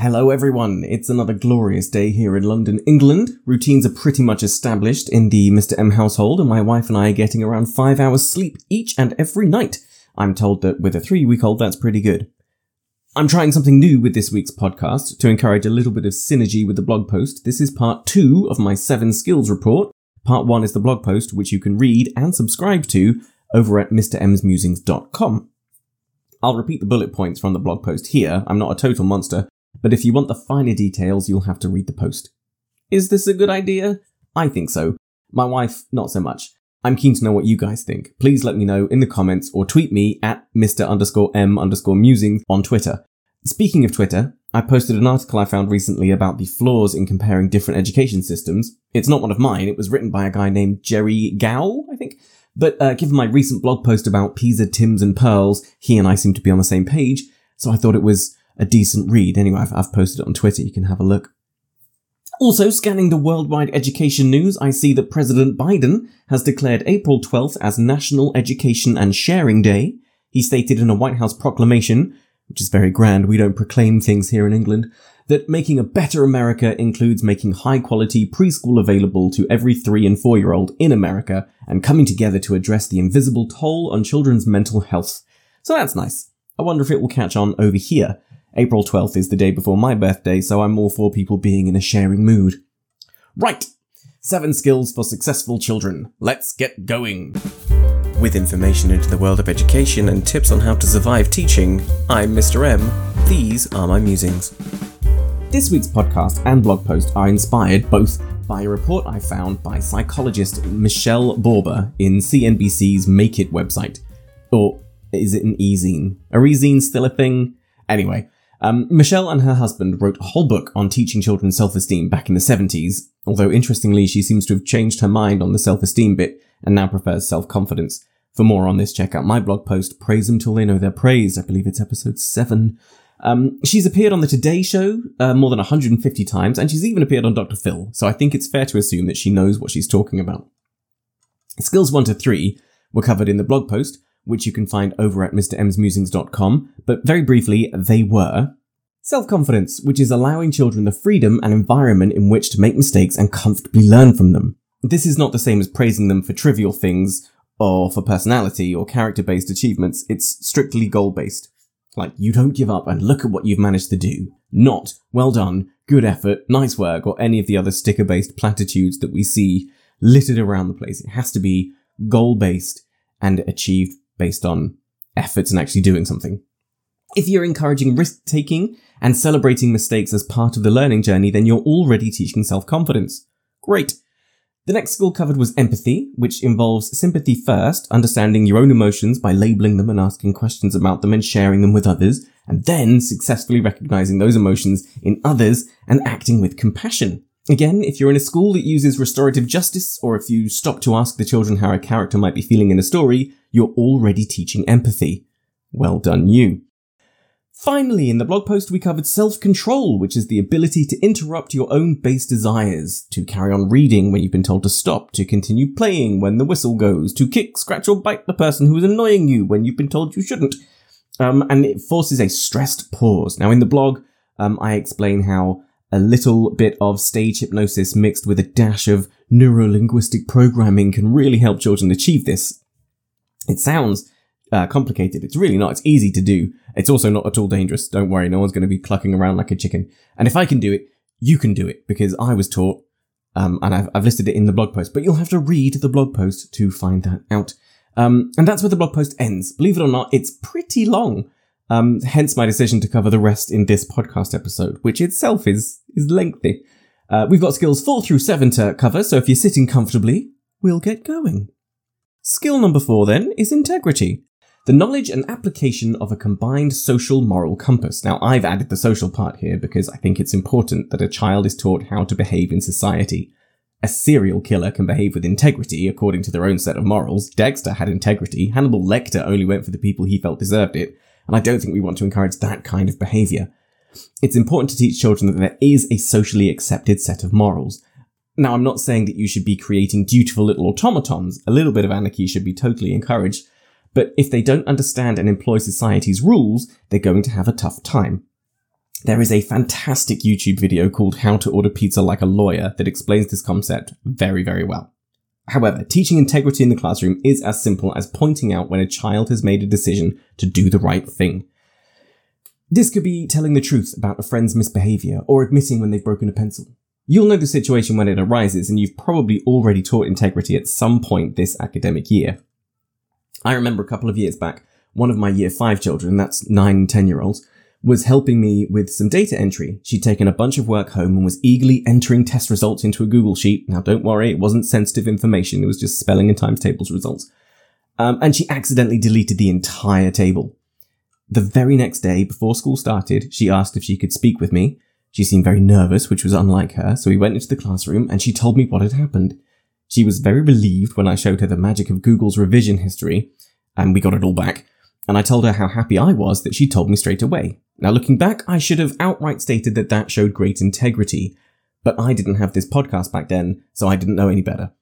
Hello everyone, it's another glorious day here in London, England. Routines are pretty much established in the Mr. M household and my wife and I are getting around five hours sleep each and every night. I'm told that with a three week old that's pretty good. I'm trying something new with this week's podcast to encourage a little bit of synergy with the blog post. This is part two of my seven skills report. Part one is the blog post, which you can read and subscribe to over at mrmsmusings.com. I'll repeat the bullet points from the blog post here. I'm not a total monster, but if you want the finer details, you'll have to read the post. Is this a good idea? I think so. My wife, not so much. I'm keen to know what you guys think. Please let me know in the comments or tweet me at Mr. underscore M underscore musing on Twitter. Speaking of Twitter, I posted an article I found recently about the flaws in comparing different education systems. It's not one of mine, it was written by a guy named Jerry Gao, I think. But uh, given my recent blog post about Pisa, TIMSS and PIRLS, he and I seem to be on the same page, so I thought it was a decent read. Anyway, I've, I've posted it on Twitter. You can have a look. Also, scanning the worldwide education news, I see that President Biden has declared April 12th as National Education and Sharing Day. He stated in a White House proclamation, which is very grand, we don't proclaim things here in England, that making a better America includes making high quality preschool available to every three and four year old in America and coming together to address the invisible toll on children's mental health. So that's nice. I wonder if it will catch on over here. April 12th is the day before my birthday, so I'm all for people being in a sharing mood. Right! Seven skills for successful children. Let's get going! With information into the world of education and tips on how to survive teaching, I'm Mr. M. These are my musings. This week's podcast and blog post are inspired both by a report I found by psychologist Michelle Borba in CNBC's Make It website. Or is it an e-zine? Are e-zines still a thing? Anyway, um, Michelle and her husband wrote a whole book on teaching children self-esteem back in the 70s, although interestingly she seems to have changed her mind on the self-esteem bit and now prefers self-confidence. For more on this, check out my blog post, Praise Them Till They Know They're Praised. I believe it's episode 7. Um, she's appeared on The Today Show uh, more than 150 times, and she's even appeared on Dr. Phil, so I think it's fair to assume that she knows what she's talking about. Skills 1 to 3 were covered in the blog post, which you can find over at mrmsmusings.com, but very briefly, they were self-confidence, which is allowing children the freedom and environment in which to make mistakes and comfortably learn from them. This is not the same as praising them for trivial things or for personality or character-based achievements. It's strictly goal-based. Like, you don't give up and look at what you've managed to do. Not, well done, good effort, nice work, or any of the other sticker-based platitudes that we see littered around the place. It has to be goal-based and achieved based on efforts and actually doing something. If you're encouraging risk taking and celebrating mistakes as part of the learning journey, then you're already teaching self-confidence. Great. The next skill covered was empathy, which involves sympathy first, understanding your own emotions by labeling them and asking questions about them and sharing them with others, and then successfully recognizing those emotions in others and acting with compassion. Again, if you're in a school that uses restorative justice, or if you stop to ask the children how a character might be feeling in a story, you're already teaching empathy. Well done you. Finally, in the blog post, we covered self-control, which is the ability to interrupt your own base desires, to carry on reading when you've been told to stop, to continue playing when the whistle goes, to kick, scratch or bite the person who is annoying you when you've been told you shouldn't. Um, and it forces a stressed pause. Now, in the blog, um, I explain how a little bit of stage hypnosis mixed with a dash of neurolinguistic programming can really help children achieve this. It sounds uh, complicated. It's really not. It's easy to do. It's also not at all dangerous. Don't worry. No one's going to be clucking around like a chicken. And if I can do it, you can do it because I was taught, um, and I've, I've listed it in the blog post, but you'll have to read the blog post to find that out. Um, and that's where the blog post ends. Believe it or not, it's pretty long. Um, hence my decision to cover the rest in this podcast episode, which itself is, is lengthy. Uh, we've got skills four through seven to cover, so if you're sitting comfortably, we'll get going. Skill number four then is integrity. The knowledge and application of a combined social moral compass. Now, I've added the social part here because I think it's important that a child is taught how to behave in society. A serial killer can behave with integrity according to their own set of morals. Dexter had integrity. Hannibal Lecter only went for the people he felt deserved it. And I don't think we want to encourage that kind of behavior. It's important to teach children that there is a socially accepted set of morals. Now, I'm not saying that you should be creating dutiful little automatons. A little bit of anarchy should be totally encouraged. But if they don't understand and employ society's rules, they're going to have a tough time. There is a fantastic YouTube video called How to Order Pizza Like a Lawyer that explains this concept very, very well. However, teaching integrity in the classroom is as simple as pointing out when a child has made a decision to do the right thing. This could be telling the truth about a friend's misbehavior or admitting when they've broken a pencil. You'll know the situation when it arises, and you've probably already taught integrity at some point this academic year. I remember a couple of years back, one of my year five children, that's nine and 10 year olds, was helping me with some data entry. She'd taken a bunch of work home and was eagerly entering test results into a Google Sheet. Now, don't worry, it wasn't sensitive information. It was just spelling and times tables results. Um, and she accidentally deleted the entire table. The very next day, before school started, she asked if she could speak with me. She seemed very nervous, which was unlike her, so we went into the classroom and she told me what had happened. She was very relieved when I showed her the magic of Google's revision history, and we got it all back and I told her how happy I was that she told me straight away. Now, looking back, I should have outright stated that that showed great integrity, but I didn't have this podcast back then, so I didn't know any better.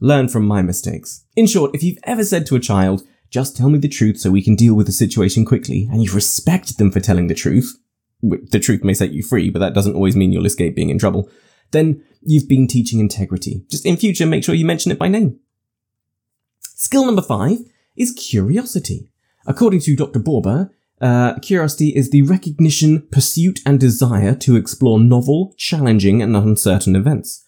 Learn from my mistakes. In short, if you've ever said to a child, just tell me the truth so we can deal with the situation quickly, and you respect them for telling the truth, the truth may set you free, but that doesn't always mean you'll escape being in trouble, then you've been teaching integrity. Just in future, make sure you mention it by name. Skill number five is curiosity. According to Dr. Borba, uh, curiosity is the recognition, pursuit, and desire to explore novel, challenging, and uncertain events.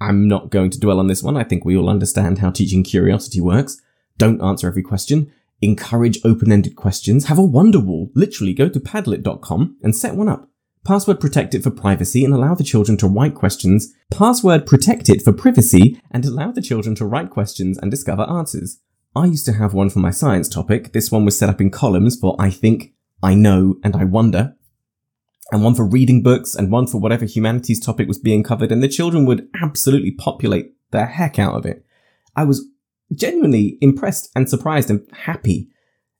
I'm not going to dwell on this one. I think we all understand how teaching curiosity works. Don't answer every question. Encourage open-ended questions. Have a wonder wall. Literally go to padlet.com and set one up. Password protect it for privacy and allow the children to write questions. Password protect it for privacy and allow the children to write questions and discover answers. I used to have one for my science topic. This one was set up in columns for I think, I know, and I wonder. And one for reading books and one for whatever humanities topic was being covered. And the children would absolutely populate the heck out of it. I was genuinely impressed and surprised and happy.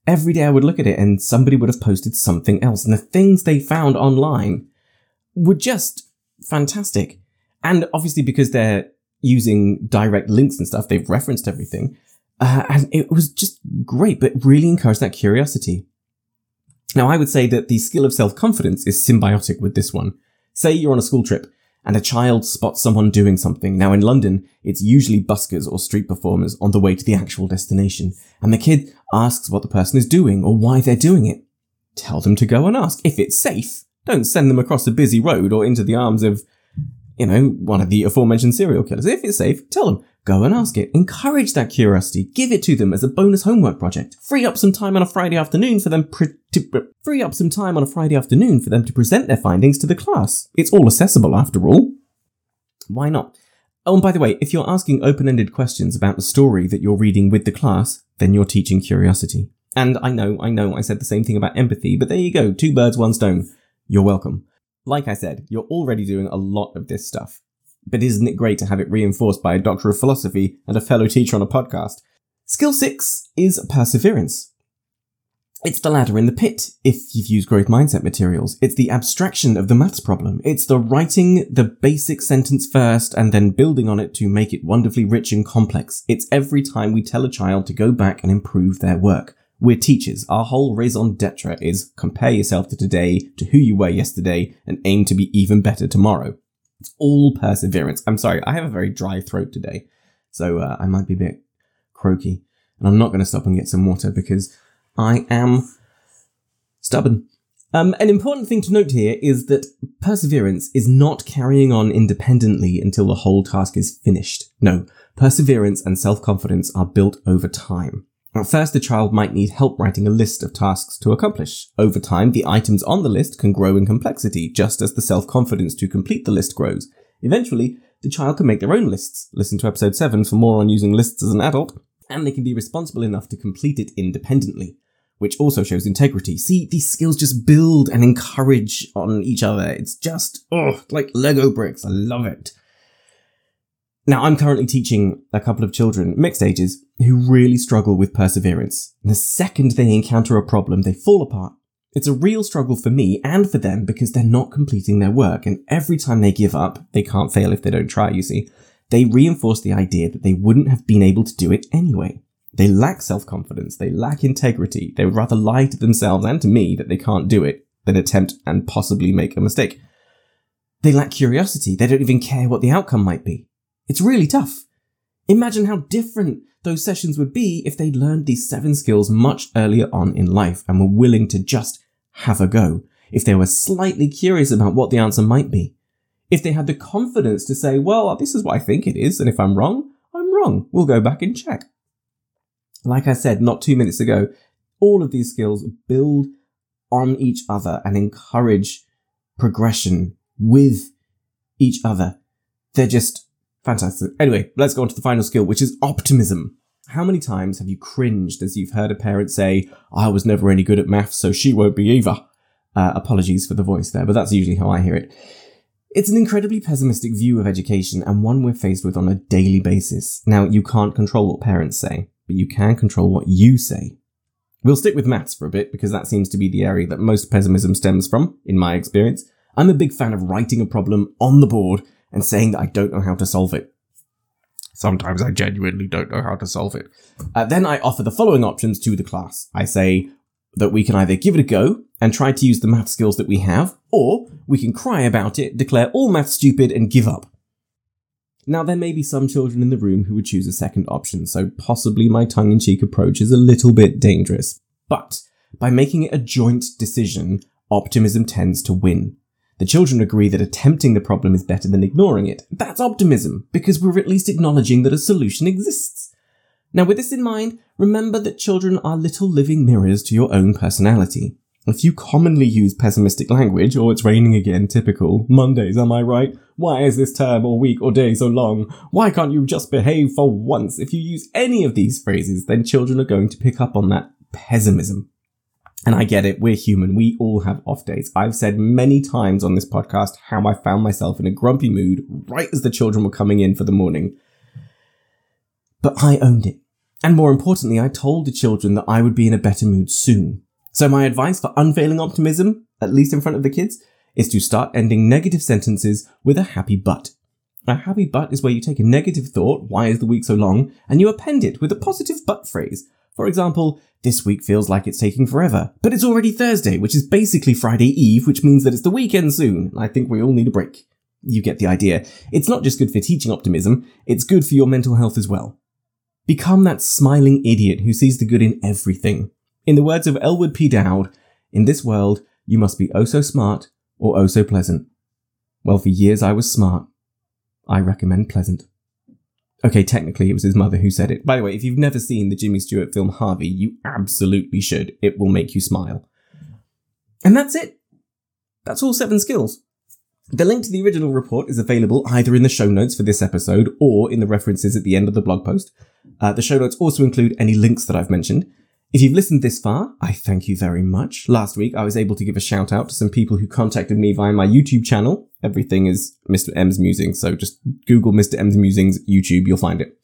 Every day I would look at it and somebody would have posted something else. And the things they found online were just fantastic. And obviously because they're using direct links and stuff, they've referenced everything. Uh, and it was just great, but really encouraged that curiosity. Now, I would say that the skill of self-confidence is symbiotic with this one. Say you're on a school trip and a child spots someone doing something. Now in London, it's usually buskers or street performers on the way to the actual destination. And the kid asks what the person is doing or why they're doing it. Tell them to go and ask. If it's safe, don't send them across a busy road or into the arms of, you know, one of the aforementioned serial killers. If it's safe, tell them, Go and ask it. Encourage that curiosity. Give it to them as a bonus homework project. Free up some time on a Friday afternoon for them pre- to free up some time on a Friday afternoon for them to present their findings to the class. It's all accessible after all. Why not? Oh, and by the way, if you're asking open-ended questions about the story that you're reading with the class, then you're teaching curiosity. And I know, I know I said the same thing about empathy, but there you go. Two birds, one stone. You're welcome. Like I said, you're already doing a lot of this stuff. But isn't it great to have it reinforced by a doctor of philosophy and a fellow teacher on a podcast? Skill six is perseverance. It's the ladder in the pit if you've used growth mindset materials. It's the abstraction of the maths problem. It's the writing the basic sentence first and then building on it to make it wonderfully rich and complex. It's every time we tell a child to go back and improve their work. We're teachers. Our whole raison d'etre is compare yourself to today, to who you were yesterday, and aim to be even better tomorrow. It's all perseverance. I'm sorry, I have a very dry throat today, so uh, I might be a bit croaky. And I'm not going to stop and get some water because I am stubborn. Um, an important thing to note here is that perseverance is not carrying on independently until the whole task is finished. No, perseverance and self-confidence are built over time. At first, the child might need help writing a list of tasks to accomplish. Over time, the items on the list can grow in complexity, just as the self-confidence to complete the list grows. Eventually, the child can make their own lists. Listen to episode 7 for more on using lists as an adult. And they can be responsible enough to complete it independently, which also shows integrity. See, these skills just build and encourage on each other. It's just, oh, like Lego bricks. I love it. Now, I'm currently teaching a couple of children, mixed ages, who really struggle with perseverance. The second they encounter a problem, they fall apart. It's a real struggle for me and for them because they're not completing their work. And every time they give up, they can't fail if they don't try, you see, they reinforce the idea that they wouldn't have been able to do it anyway. They lack self-confidence. They lack integrity. They would rather lie to themselves and to me that they can't do it than attempt and possibly make a mistake. They lack curiosity. They don't even care what the outcome might be. It's really tough. Imagine how different those sessions would be if they'd learned these seven skills much earlier on in life and were willing to just have a go. If they were slightly curious about what the answer might be. If they had the confidence to say, well, this is what I think it is, and if I'm wrong, I'm wrong. We'll go back and check. Like I said not two minutes ago, all of these skills build on each other and encourage progression with each other. They're just fantastic. Anyway, let's go on to the final skill, which is optimism. How many times have you cringed as you've heard a parent say, I was never any good at maths, so she won't be either? Uh, apologies for the voice there, but that's usually how I hear it. It's an incredibly pessimistic view of education and one we're faced with on a daily basis. Now, you can't control what parents say, but you can control what you say. We'll stick with maths for a bit because that seems to be the area that most pessimism stems from, in my experience. I'm a big fan of writing a problem on the board and saying that I don't know how to solve it. Sometimes I genuinely don't know how to solve it. Uh, then I offer the following options to the class. I say that we can either give it a go and try to use the math skills that we have, or we can cry about it, declare all math stupid, and give up. Now, there may be some children in the room who would choose a second option, so possibly my tongue in cheek approach is a little bit dangerous. But by making it a joint decision, optimism tends to win. The children agree that attempting the problem is better than ignoring it. That's optimism, because we're at least acknowledging that a solution exists. Now, with this in mind, remember that children are little living mirrors to your own personality. If you commonly use pessimistic language, or it's raining again, typical, Mondays, am I right? Why is this term or week or day so long? Why can't you just behave for once? If you use any of these phrases, then children are going to pick up on that pessimism. And I get it, we're human, we all have off days. I've said many times on this podcast how I found myself in a grumpy mood right as the children were coming in for the morning. But I owned it. And more importantly, I told the children that I would be in a better mood soon. So my advice for unfailing optimism, at least in front of the kids, is to start ending negative sentences with a happy but. A happy but is where you take a negative thought, why is the week so long, and you append it with a positive but phrase. For example, this week feels like it's taking forever, but it's already Thursday, which is basically Friday Eve, which means that it's the weekend soon. I think we all need a break. You get the idea. It's not just good for teaching optimism, it's good for your mental health as well. Become that smiling idiot who sees the good in everything. In the words of Elwood P. Dowd, in this world, you must be oh so smart or oh so pleasant. Well, for years I was smart. I recommend pleasant. Okay, technically it was his mother who said it. By the way, if you've never seen the Jimmy Stewart film Harvey, you absolutely should. It will make you smile. And that's it. That's all seven skills. The link to the original report is available either in the show notes for this episode or in the references at the end of the blog post. Uh, the show notes also include any links that I've mentioned. If you've listened this far, I thank you very much. Last week, I was able to give a shout out to some people who contacted me via my YouTube channel. Everything is Mr. M's Musings, so just Google Mr. M's Musings YouTube, you'll find it.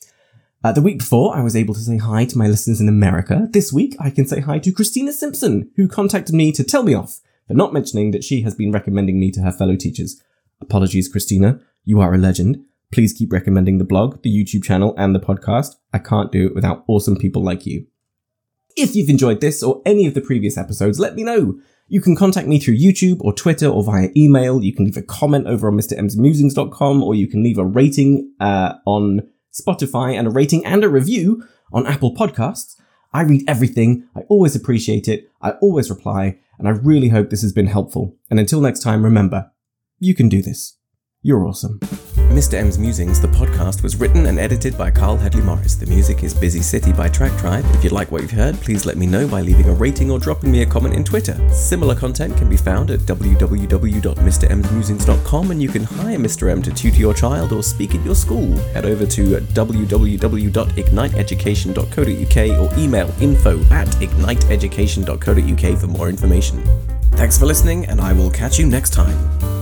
Uh, the week before, I was able to say hi to my listeners in America. This week, I can say hi to Christina Simpson, who contacted me to tell me off for not mentioning that she has been recommending me to her fellow teachers. Apologies, Christina. You are a legend. Please keep recommending the blog, the YouTube channel, and the podcast. I can't do it without awesome people like you. If you've enjoyed this or any of the previous episodes, let me know. You can contact me through YouTube or Twitter or via email. You can leave a comment over on MrMsMusings.com or you can leave a rating uh, on Spotify and a rating and a review on Apple Podcasts. I read everything. I always appreciate it. I always reply. And I really hope this has been helpful. And until next time, remember, you can do this. You're awesome. Mr. M's Musings, the podcast, was written and edited by Carl Hadley Morris. The music is Busy City by Track Tribe. If you like what you've heard, please let me know by leaving a rating or dropping me a comment in Twitter. Similar content can be found at www.mrmsmusings.com and you can hire Mr. M to tutor your child or speak at your school. Head over to www.igniteeducation.co.uk or email info at igniteeducation.co.uk for more information. Thanks for listening, and I will catch you next time.